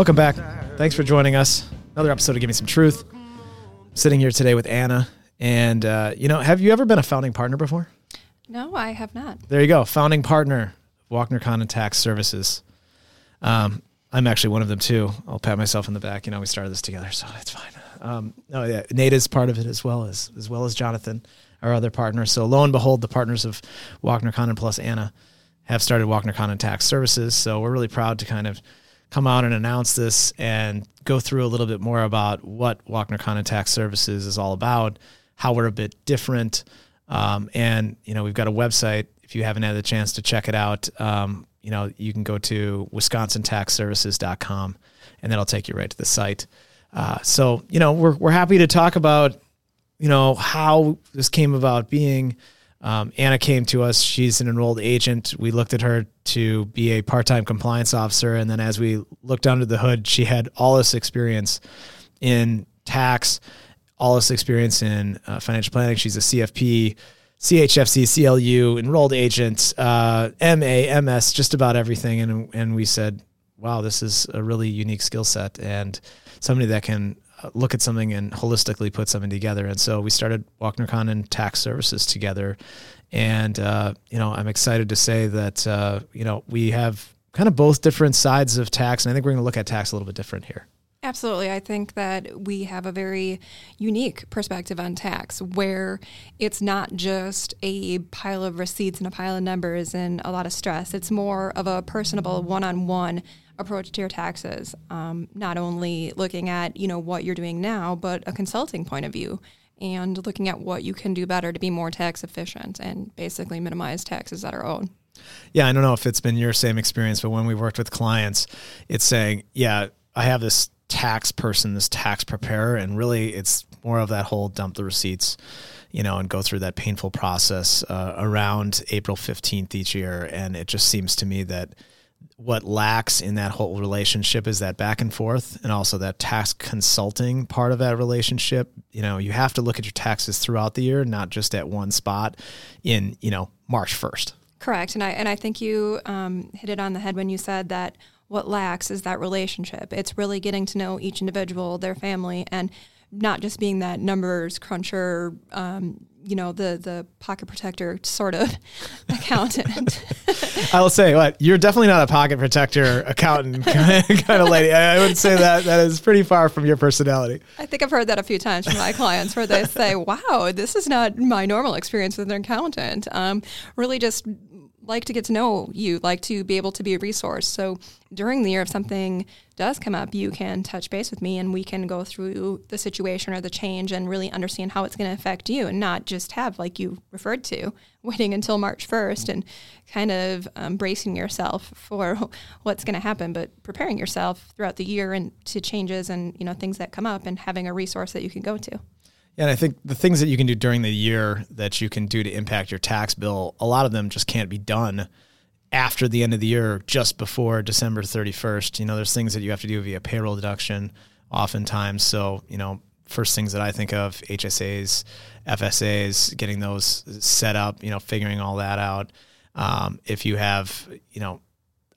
Welcome back. Thanks for joining us. Another episode of Give Me Some Truth. Sitting here today with Anna. And, uh, you know, have you ever been a founding partner before? No, I have not. There you go. Founding partner, Walkner Condon Tax Services. Um, I'm actually one of them too. I'll pat myself in the back. You know, we started this together, so it's fine. Um, no, yeah, Nate is part of it as well as as well as Jonathan, our other partner. So lo and behold, the partners of Walkner Condon plus Anna have started Walkner Condon Tax Services. So we're really proud to kind of come out and announce this and go through a little bit more about what Walkner Tax Services is all about, how we're a bit different, um, and you know we've got a website. If you haven't had the chance to check it out, um, you know you can go to wisconsintaxservices.com, and that'll take you right to the site. Uh, so you know we're we're happy to talk about you know how this came about being. Um, Anna came to us. She's an enrolled agent. We looked at her to be a part-time compliance officer, and then as we looked under the hood, she had all this experience in tax, all this experience in uh, financial planning. She's a CFP, CHFC, CLU, enrolled agent, uh, MA, MS, just about everything. And and we said, wow, this is a really unique skill set and somebody that can look at something and holistically put something together. And so we started Walkner Condon Tax Services together. And, uh, you know, I'm excited to say that, uh, you know, we have kind of both different sides of tax. And I think we're going to look at tax a little bit different here. Absolutely. I think that we have a very unique perspective on tax where it's not just a pile of receipts and a pile of numbers and a lot of stress. It's more of a personable one on one approach to your taxes. Um, not only looking at, you know, what you're doing now, but a consulting point of view and looking at what you can do better to be more tax efficient and basically minimize taxes that are owed. Yeah, I don't know if it's been your same experience, but when we worked with clients, it's saying, yeah, I have this tax person, this tax preparer, and really it's more of that whole dump the receipts, you know, and go through that painful process uh, around April 15th each year. And it just seems to me that what lacks in that whole relationship is that back and forth and also that tax consulting part of that relationship. You know, you have to look at your taxes throughout the year, not just at one spot in, you know, March 1st. Correct. And I, and I think you um, hit it on the head when you said that what lacks is that relationship. It's really getting to know each individual, their family, and not just being that numbers cruncher, um, you know, the the pocket protector sort of accountant. I will say, what you're definitely not a pocket protector accountant kind of lady. I would say that that is pretty far from your personality. I think I've heard that a few times from my clients, where they say, "Wow, this is not my normal experience with an accountant." Um, really, just like to get to know you, like to be able to be a resource. So during the year, if something does come up, you can touch base with me and we can go through the situation or the change and really understand how it's going to affect you and not just have, like you referred to, waiting until March 1st and kind of um, bracing yourself for what's going to happen, but preparing yourself throughout the year and to changes and, you know, things that come up and having a resource that you can go to. Yeah, and I think the things that you can do during the year that you can do to impact your tax bill, a lot of them just can't be done after the end of the year, just before December 31st. You know, there's things that you have to do via payroll deduction oftentimes. So, you know, first things that I think of HSAs, FSAs, getting those set up, you know, figuring all that out. Um, if you have, you know,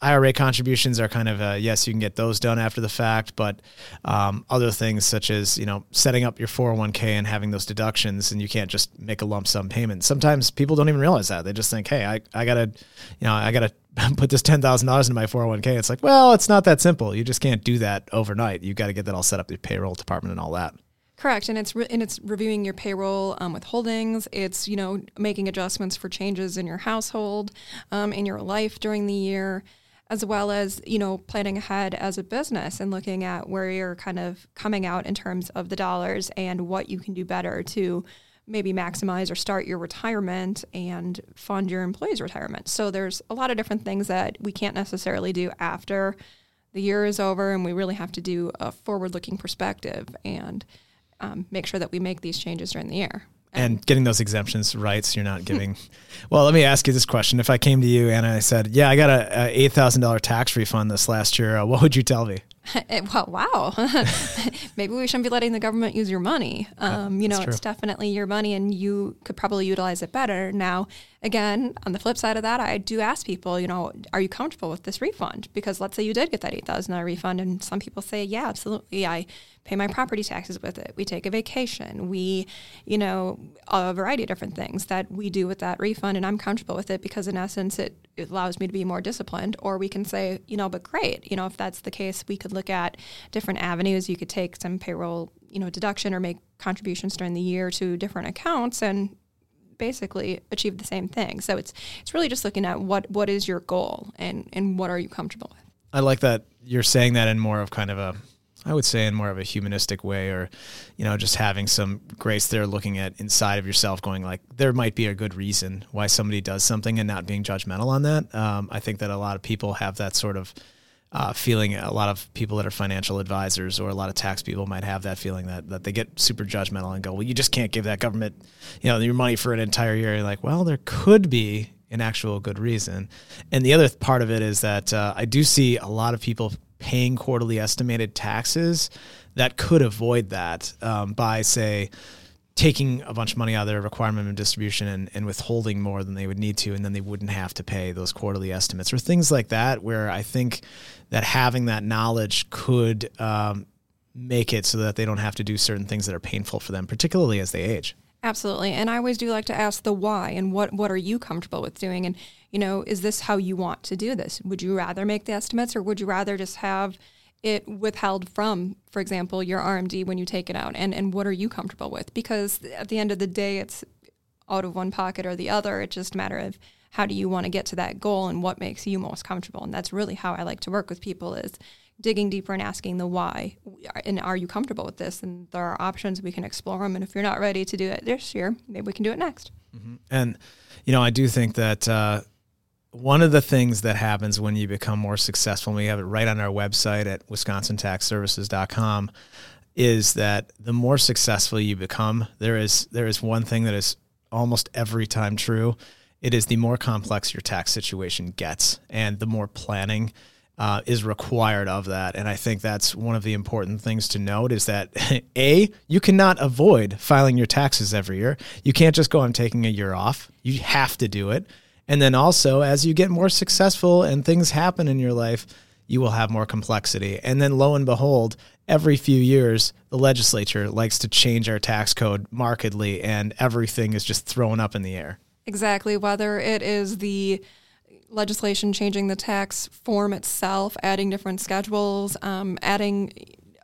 IRA contributions are kind of a, yes, you can get those done after the fact, but um, other things such as you know setting up your 401k and having those deductions, and you can't just make a lump sum payment. Sometimes people don't even realize that they just think, hey, I, I gotta, you know, I gotta put this ten thousand dollars into my 401k. It's like, well, it's not that simple. You just can't do that overnight. You got to get that all set up, your payroll department and all that. Correct, and it's re- and it's reviewing your payroll um, withholdings. It's you know making adjustments for changes in your household, um, in your life during the year as well as you know planning ahead as a business and looking at where you're kind of coming out in terms of the dollars and what you can do better to maybe maximize or start your retirement and fund your employees retirement. So there's a lot of different things that we can't necessarily do after the year is over and we really have to do a forward looking perspective and um, make sure that we make these changes during the year and getting those exemptions rights you're not giving well let me ask you this question. If i came to you and i said yeah i got a, a $8000 tax refund this last year uh, what would you tell me well, wow. Maybe we shouldn't be letting the government use your money. Um, you know, it's definitely your money and you could probably utilize it better. Now, again, on the flip side of that, I do ask people, you know, are you comfortable with this refund? Because let's say you did get that $8,000 refund and some people say, yeah, absolutely. I pay my property taxes with it. We take a vacation. We, you know, a variety of different things that we do with that refund and I'm comfortable with it because in essence it, it allows me to be more disciplined. Or we can say, you know, but great, you know, if that's the case, we could look at different avenues. You could take some payroll, you know, deduction or make contributions during the year to different accounts and basically achieve the same thing. So it's it's really just looking at what what is your goal and and what are you comfortable with. I like that you're saying that in more of kind of a I would say in more of a humanistic way or you know just having some grace there looking at inside of yourself going like there might be a good reason why somebody does something and not being judgmental on that. Um, I think that a lot of people have that sort of uh, feeling a lot of people that are financial advisors or a lot of tax people might have that feeling that, that they get super judgmental and go, well, you just can't give that government, you know, your money for an entire year. You're like, well, there could be an actual good reason. And the other part of it is that uh, I do see a lot of people paying quarterly estimated taxes that could avoid that um, by, say, taking a bunch of money out of their requirement of distribution and, and withholding more than they would need to, and then they wouldn't have to pay those quarterly estimates or things like that, where I think that having that knowledge could um, make it so that they don't have to do certain things that are painful for them, particularly as they age. Absolutely. And I always do like to ask the why and what, what are you comfortable with doing? And, you know, is this how you want to do this? Would you rather make the estimates or would you rather just have it withheld from, for example, your RMD when you take it out? And, and what are you comfortable with? Because at the end of the day, it's out of one pocket or the other. It's just a matter of how do you want to get to that goal and what makes you most comfortable. And that's really how I like to work with people is digging deeper and asking the why. And are you comfortable with this? And there are options. We can explore them. And if you're not ready to do it this year, maybe we can do it next. Mm-hmm. And, you know, I do think that, uh, one of the things that happens when you become more successful, and we have it right on our website at wisconsintaxservices.com, is that the more successful you become, there is there is one thing that is almost every time true. It is the more complex your tax situation gets, and the more planning uh, is required of that. And I think that's one of the important things to note is that a you cannot avoid filing your taxes every year. You can't just go, I'm taking a year off. You have to do it. And then also, as you get more successful and things happen in your life, you will have more complexity. And then lo and behold, every few years, the legislature likes to change our tax code markedly, and everything is just thrown up in the air. Exactly. Whether it is the legislation changing the tax form itself, adding different schedules, um, adding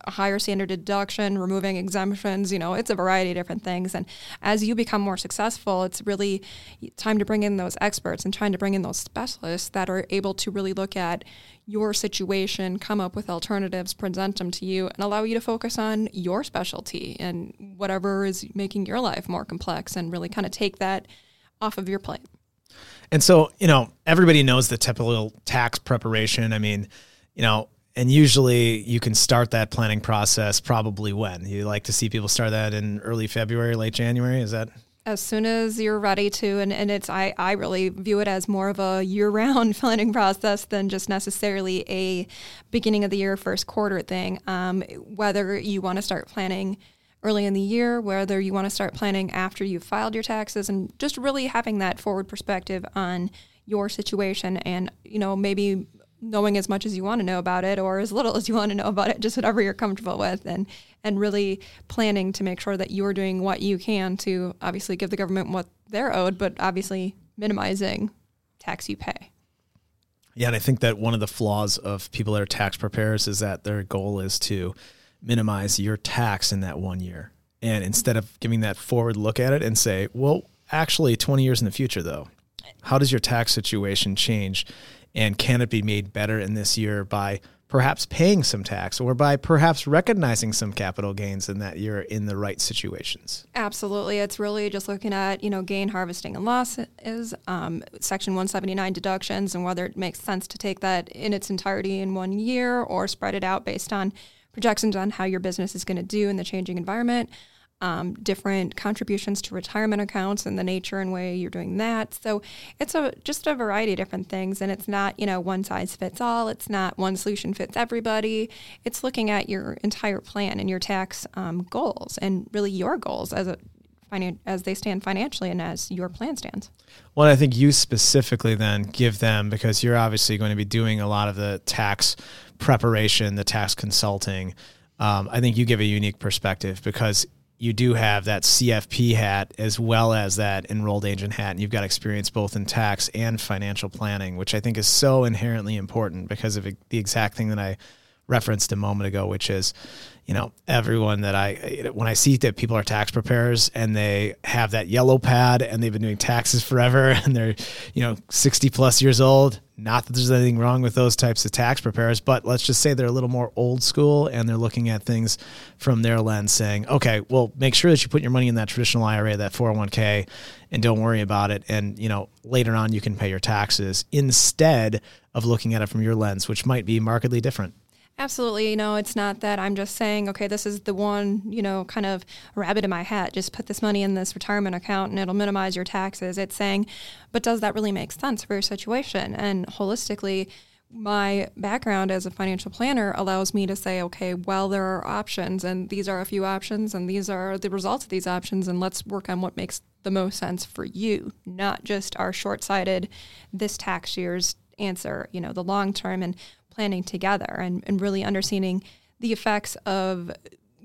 a higher standard deduction, removing exemptions, you know, it's a variety of different things. And as you become more successful, it's really time to bring in those experts and trying to bring in those specialists that are able to really look at your situation, come up with alternatives, present them to you, and allow you to focus on your specialty and whatever is making your life more complex and really kind of take that off of your plate. And so, you know, everybody knows the typical tax preparation. I mean, you know, and usually you can start that planning process probably when? You like to see people start that in early February, late January. Is that? As soon as you're ready to and, and it's I, I really view it as more of a year-round planning process than just necessarily a beginning of the year first quarter thing. Um, whether you want to start planning early in the year whether you want to start planning after you've filed your taxes and just really having that forward perspective on your situation and you know maybe knowing as much as you want to know about it or as little as you want to know about it just whatever you're comfortable with and and really planning to make sure that you're doing what you can to obviously give the government what they're owed but obviously minimizing tax you pay. Yeah and i think that one of the flaws of people that are tax preparers is that their goal is to minimize your tax in that one year. And instead of giving that forward look at it and say well actually 20 years in the future though how does your tax situation change and can it be made better in this year by perhaps paying some tax or by perhaps recognizing some capital gains in that you're in the right situations? Absolutely. It's really just looking at, you know, gain harvesting and losses, um, Section 179 deductions, and whether it makes sense to take that in its entirety in one year or spread it out based on projections on how your business is going to do in the changing environment. Um, different contributions to retirement accounts and the nature and way you're doing that. So it's a just a variety of different things, and it's not you know one size fits all. It's not one solution fits everybody. It's looking at your entire plan and your tax um, goals, and really your goals as a as they stand financially and as your plan stands. Well, I think you specifically then give them because you're obviously going to be doing a lot of the tax preparation, the tax consulting. Um, I think you give a unique perspective because you do have that CFP hat as well as that enrolled agent hat, and you've got experience both in tax and financial planning, which I think is so inherently important because of the exact thing that I referenced a moment ago, which is, you know, everyone that I, when I see that people are tax preparers and they have that yellow pad and they've been doing taxes forever and they're, you know, 60 plus years old, not that there's anything wrong with those types of tax preparers, but let's just say they're a little more old school and they're looking at things from their lens saying, okay, well, make sure that you put your money in that traditional IRA, that 401k, and don't worry about it. And, you know, later on you can pay your taxes instead of looking at it from your lens, which might be markedly different. Absolutely. You know, it's not that I'm just saying, okay, this is the one, you know, kind of rabbit in my hat. Just put this money in this retirement account and it'll minimize your taxes. It's saying, but does that really make sense for your situation? And holistically, my background as a financial planner allows me to say, okay, well, there are options, and these are a few options, and these are the results of these options, and let's work on what makes the most sense for you, not just our short sighted, this tax year's answer, you know, the long term. And planning together and, and really understanding the effects of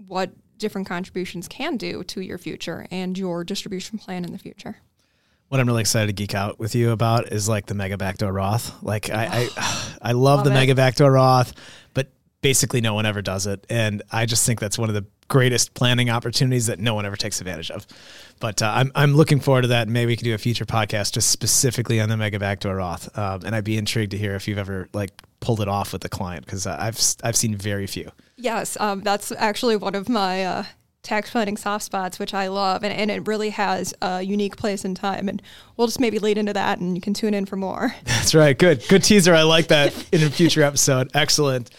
what different contributions can do to your future and your distribution plan in the future. What I'm really excited to geek out with you about is like the mega backdoor Roth. Like I, I, I love, love the it. mega backdoor Roth, but basically no one ever does it. And I just think that's one of the greatest planning opportunities that no one ever takes advantage of. But uh, I'm I'm looking forward to that. Maybe we can do a future podcast just specifically on the mega backdoor Roth. Um, and I'd be intrigued to hear if you've ever like pulled it off with the client because I've I've seen very few. Yes, um, that's actually one of my uh, tax planning soft spots, which I love, and, and it really has a unique place in time. And we'll just maybe lead into that, and you can tune in for more. That's right. Good, good teaser. I like that in a future episode. Excellent.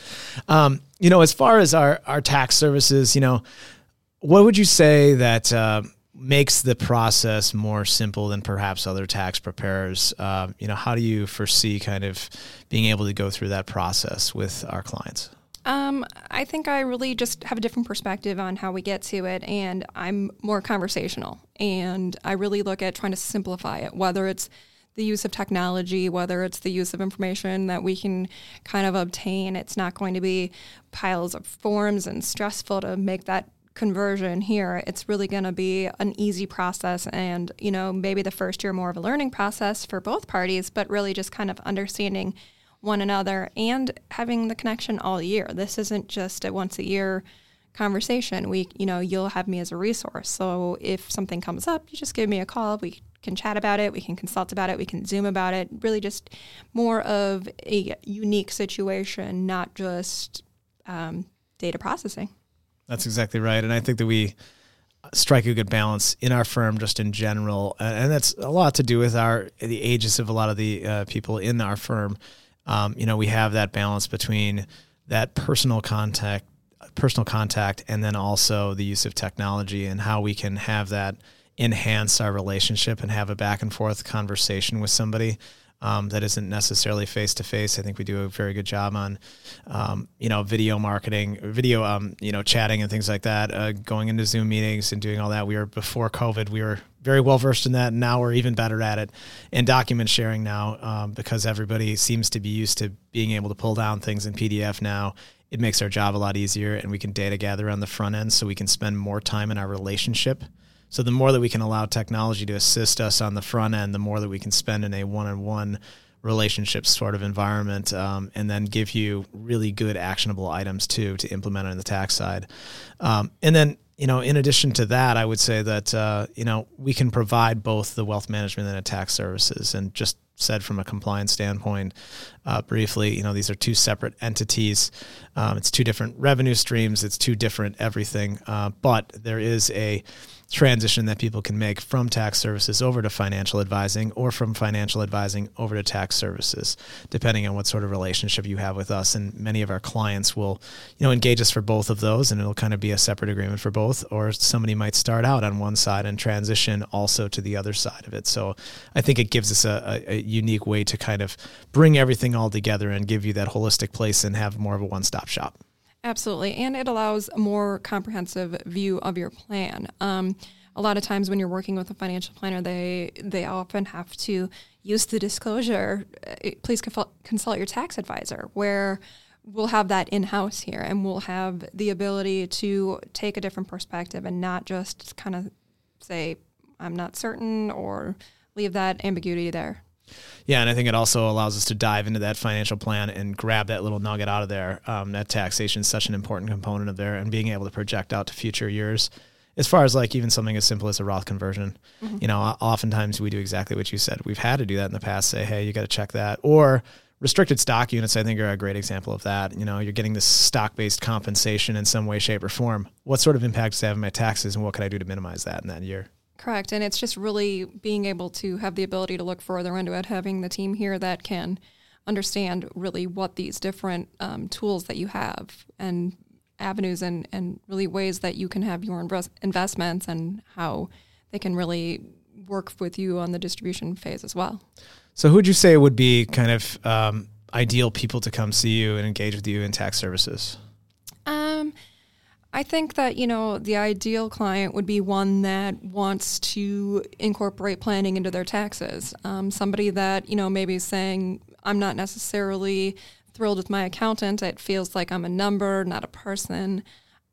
Um, you know, as far as our our tax services, you know, what would you say that uh, makes the process more simple than perhaps other tax preparers? Uh, you know, how do you foresee kind of being able to go through that process with our clients? Um, I think I really just have a different perspective on how we get to it, and I'm more conversational. And I really look at trying to simplify it, whether it's the use of technology, whether it's the use of information that we can kind of obtain. It's not going to be piles of forms and stressful to make that conversion here. It's really going to be an easy process and, you know, maybe the first year more of a learning process for both parties, but really just kind of understanding one another and having the connection all year. This isn't just a once a year conversation. We, you know, you'll have me as a resource. So if something comes up, you just give me a call. We can chat about it, we can consult about it, we can Zoom about it. Really, just more of a unique situation, not just um, data processing. That's exactly right. And I think that we strike a good balance in our firm just in general and that's a lot to do with our the ages of a lot of the uh, people in our firm um, you know we have that balance between that personal contact personal contact and then also the use of technology and how we can have that enhance our relationship and have a back and forth conversation with somebody um, that isn't necessarily face to face. I think we do a very good job on, um, you know, video marketing, video, um, you know, chatting and things like that. Uh, going into Zoom meetings and doing all that. We were before COVID. We were very well versed in that. And now we're even better at it. And document sharing now, um, because everybody seems to be used to being able to pull down things in PDF now. It makes our job a lot easier, and we can data gather on the front end, so we can spend more time in our relationship so the more that we can allow technology to assist us on the front end, the more that we can spend in a one-on-one relationship sort of environment, um, and then give you really good actionable items too to implement on the tax side. Um, and then you know, in addition to that, I would say that uh, you know we can provide both the wealth management and the tax services, and just said from a compliance standpoint, uh, briefly, you know, these are two separate entities. Um, it's two different revenue streams. It's two different everything. Uh, but there is a transition that people can make from tax services over to financial advising or from financial advising over to tax services depending on what sort of relationship you have with us. And many of our clients will you know engage us for both of those and it'll kind of be a separate agreement for both or somebody might start out on one side and transition also to the other side of it. So i think it gives us a, a unique way to kind of bring everything all together and give you that holistic place and have more of a one-stop shop Absolutely. And it allows a more comprehensive view of your plan. Um, a lot of times when you're working with a financial planner, they they often have to use the disclosure. uh, Please consult your tax advisor, where we'll have that in house here, and we'll have the ability to take a different perspective and not just kind of say I'm not certain or leave that ambiguity there. Yeah, and I think it also allows us to dive into that financial plan and grab that little nugget out of there. Um, that taxation is such an important component of there, and being able to project out to future years. As far as like even something as simple as a Roth conversion, mm-hmm. you know, oftentimes we do exactly what you said. We've had to do that in the past. Say, hey, you got to check that, or restricted stock units. I think are a great example of that. You know, you're getting this stock based compensation in some way, shape, or form. What sort of impact does it have on my taxes, and what can I do to minimize that in that year? Correct. And it's just really being able to have the ability to look further into it, having the team here that can understand really what these different um, tools that you have and avenues and, and really ways that you can have your investments and how they can really work with you on the distribution phase as well. So, who would you say would be kind of um, ideal people to come see you and engage with you in tax services? Um, I think that, you know, the ideal client would be one that wants to incorporate planning into their taxes. Um, somebody that, you know, maybe saying, I'm not necessarily thrilled with my accountant. It feels like I'm a number, not a person.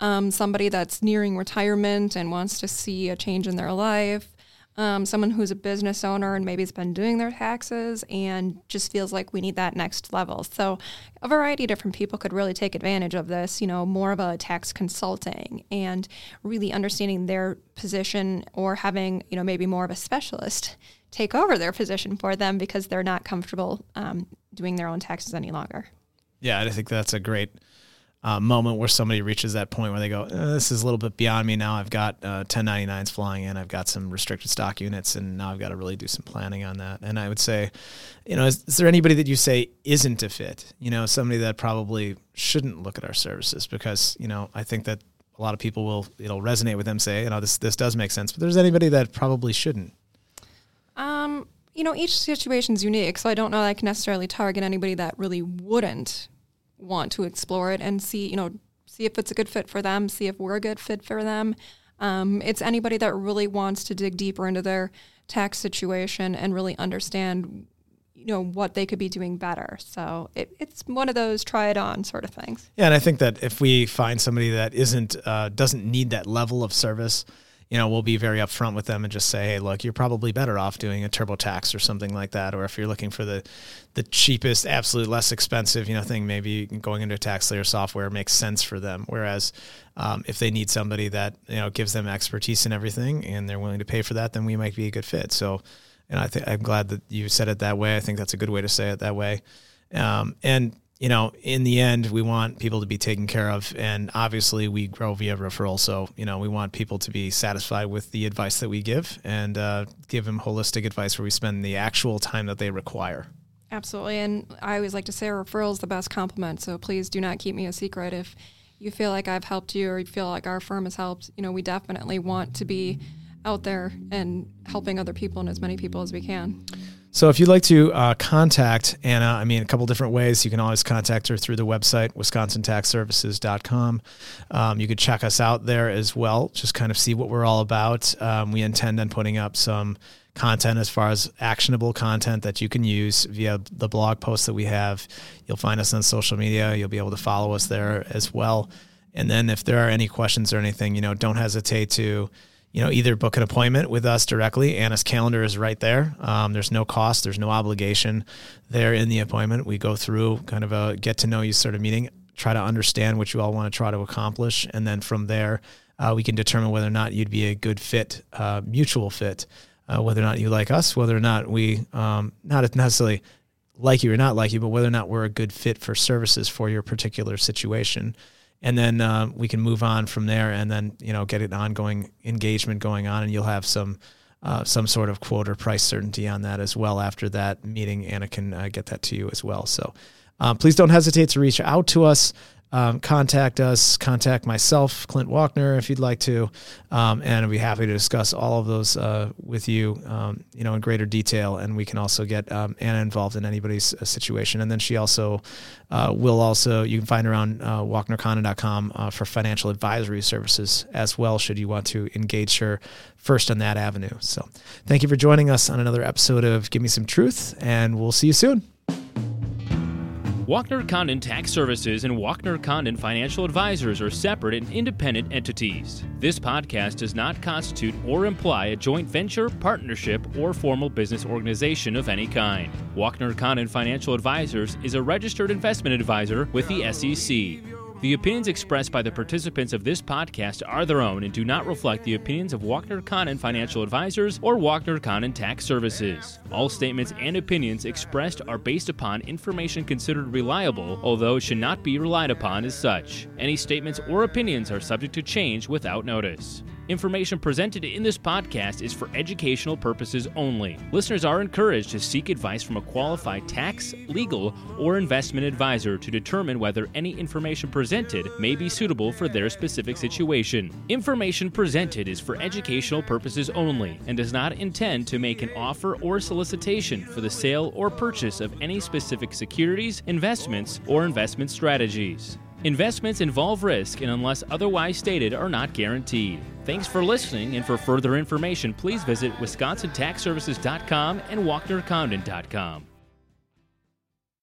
Um, somebody that's nearing retirement and wants to see a change in their life um, someone who's a business owner and maybe has been doing their taxes and just feels like we need that next level. So, a variety of different people could really take advantage of this, you know, more of a tax consulting and really understanding their position or having, you know, maybe more of a specialist take over their position for them because they're not comfortable um, doing their own taxes any longer. Yeah, I think that's a great uh, moment where somebody reaches that point where they go, uh, "This is a little bit beyond me now. I've got uh, 1099s flying in. I've got some restricted stock units, and now I've got to really do some planning on that." And I would say, you know, is, is there anybody that you say isn't a fit? You know, somebody that probably shouldn't look at our services because you know I think that a lot of people will it'll resonate with them. Say, you know, this this does make sense, but there's anybody that probably shouldn't. Um, you know, each situation is unique, so I don't know that I can necessarily target anybody that really wouldn't want to explore it and see, you know, see if it's a good fit for them, see if we're a good fit for them. Um, it's anybody that really wants to dig deeper into their tax situation and really understand, you know, what they could be doing better. So it, it's one of those try it on sort of things. Yeah, and I think that if we find somebody that isn't uh, doesn't need that level of service, you know, we'll be very upfront with them and just say, hey, look, you're probably better off doing a TurboTax or something like that. Or if you're looking for the the cheapest, absolute less expensive, you know, thing, maybe going into tax layer software makes sense for them. Whereas um, if they need somebody that you know gives them expertise in everything and they're willing to pay for that, then we might be a good fit. So, and I think I'm glad that you said it that way. I think that's a good way to say it that way. Um, and you know, in the end, we want people to be taken care of. And obviously, we grow via referral. So, you know, we want people to be satisfied with the advice that we give and uh, give them holistic advice where we spend the actual time that they require. Absolutely. And I always like to say a referral is the best compliment. So please do not keep me a secret. If you feel like I've helped you or you feel like our firm has helped, you know, we definitely want to be out there and helping other people and as many people as we can. So if you'd like to uh, contact Anna, I mean, a couple different ways. You can always contact her through the website, wisconsintaxservices.com. Um, you could check us out there as well, just kind of see what we're all about. Um, we intend on putting up some content as far as actionable content that you can use via the blog posts that we have. You'll find us on social media. You'll be able to follow us there as well. And then if there are any questions or anything, you know, don't hesitate to you know, either book an appointment with us directly. Anna's calendar is right there. Um, there's no cost, there's no obligation there in the appointment. We go through kind of a get to know you sort of meeting, try to understand what you all want to try to accomplish, and then from there, uh, we can determine whether or not you'd be a good fit, uh, mutual fit, uh, whether or not you like us, whether or not we, um, not necessarily like you or not like you, but whether or not we're a good fit for services for your particular situation. And then uh, we can move on from there, and then you know get an ongoing engagement going on, and you'll have some uh, some sort of quote or price certainty on that as well. After that meeting, Anna can uh, get that to you as well. So uh, please don't hesitate to reach out to us um, contact us, contact myself, Clint Walkner, if you'd like to, um, and I'd be happy to discuss all of those uh, with you, um, you know, in greater detail. And we can also get um, Anna involved in anybody's uh, situation. And then she also uh, will also, you can find her on uh, uh, for financial advisory services as well, should you want to engage her first on that avenue. So thank you for joining us on another episode of Give Me Some Truth, and we'll see you soon. Walkner Condon Tax Services and Walkner Condon Financial Advisors are separate and independent entities. This podcast does not constitute or imply a joint venture, partnership, or formal business organization of any kind. Walkner Condon Financial Advisors is a registered investment advisor with the SEC. The opinions expressed by the participants of this podcast are their own and do not reflect the opinions of Walkner Condon Financial Advisors or Walkner Condon Tax Services. All statements and opinions expressed are based upon information considered reliable, although should not be relied upon as such. Any statements or opinions are subject to change without notice. Information presented in this podcast is for educational purposes only. Listeners are encouraged to seek advice from a qualified tax, legal, or investment advisor to determine whether any information presented may be suitable for their specific situation. Information presented is for educational purposes only and does not intend to make an offer or solicitation for the sale or purchase of any specific securities, investments, or investment strategies. Investments involve risk and, unless otherwise stated, are not guaranteed. Thanks for listening, and for further information, please visit WisconsinTaxServices.com and WalknerCondon.com.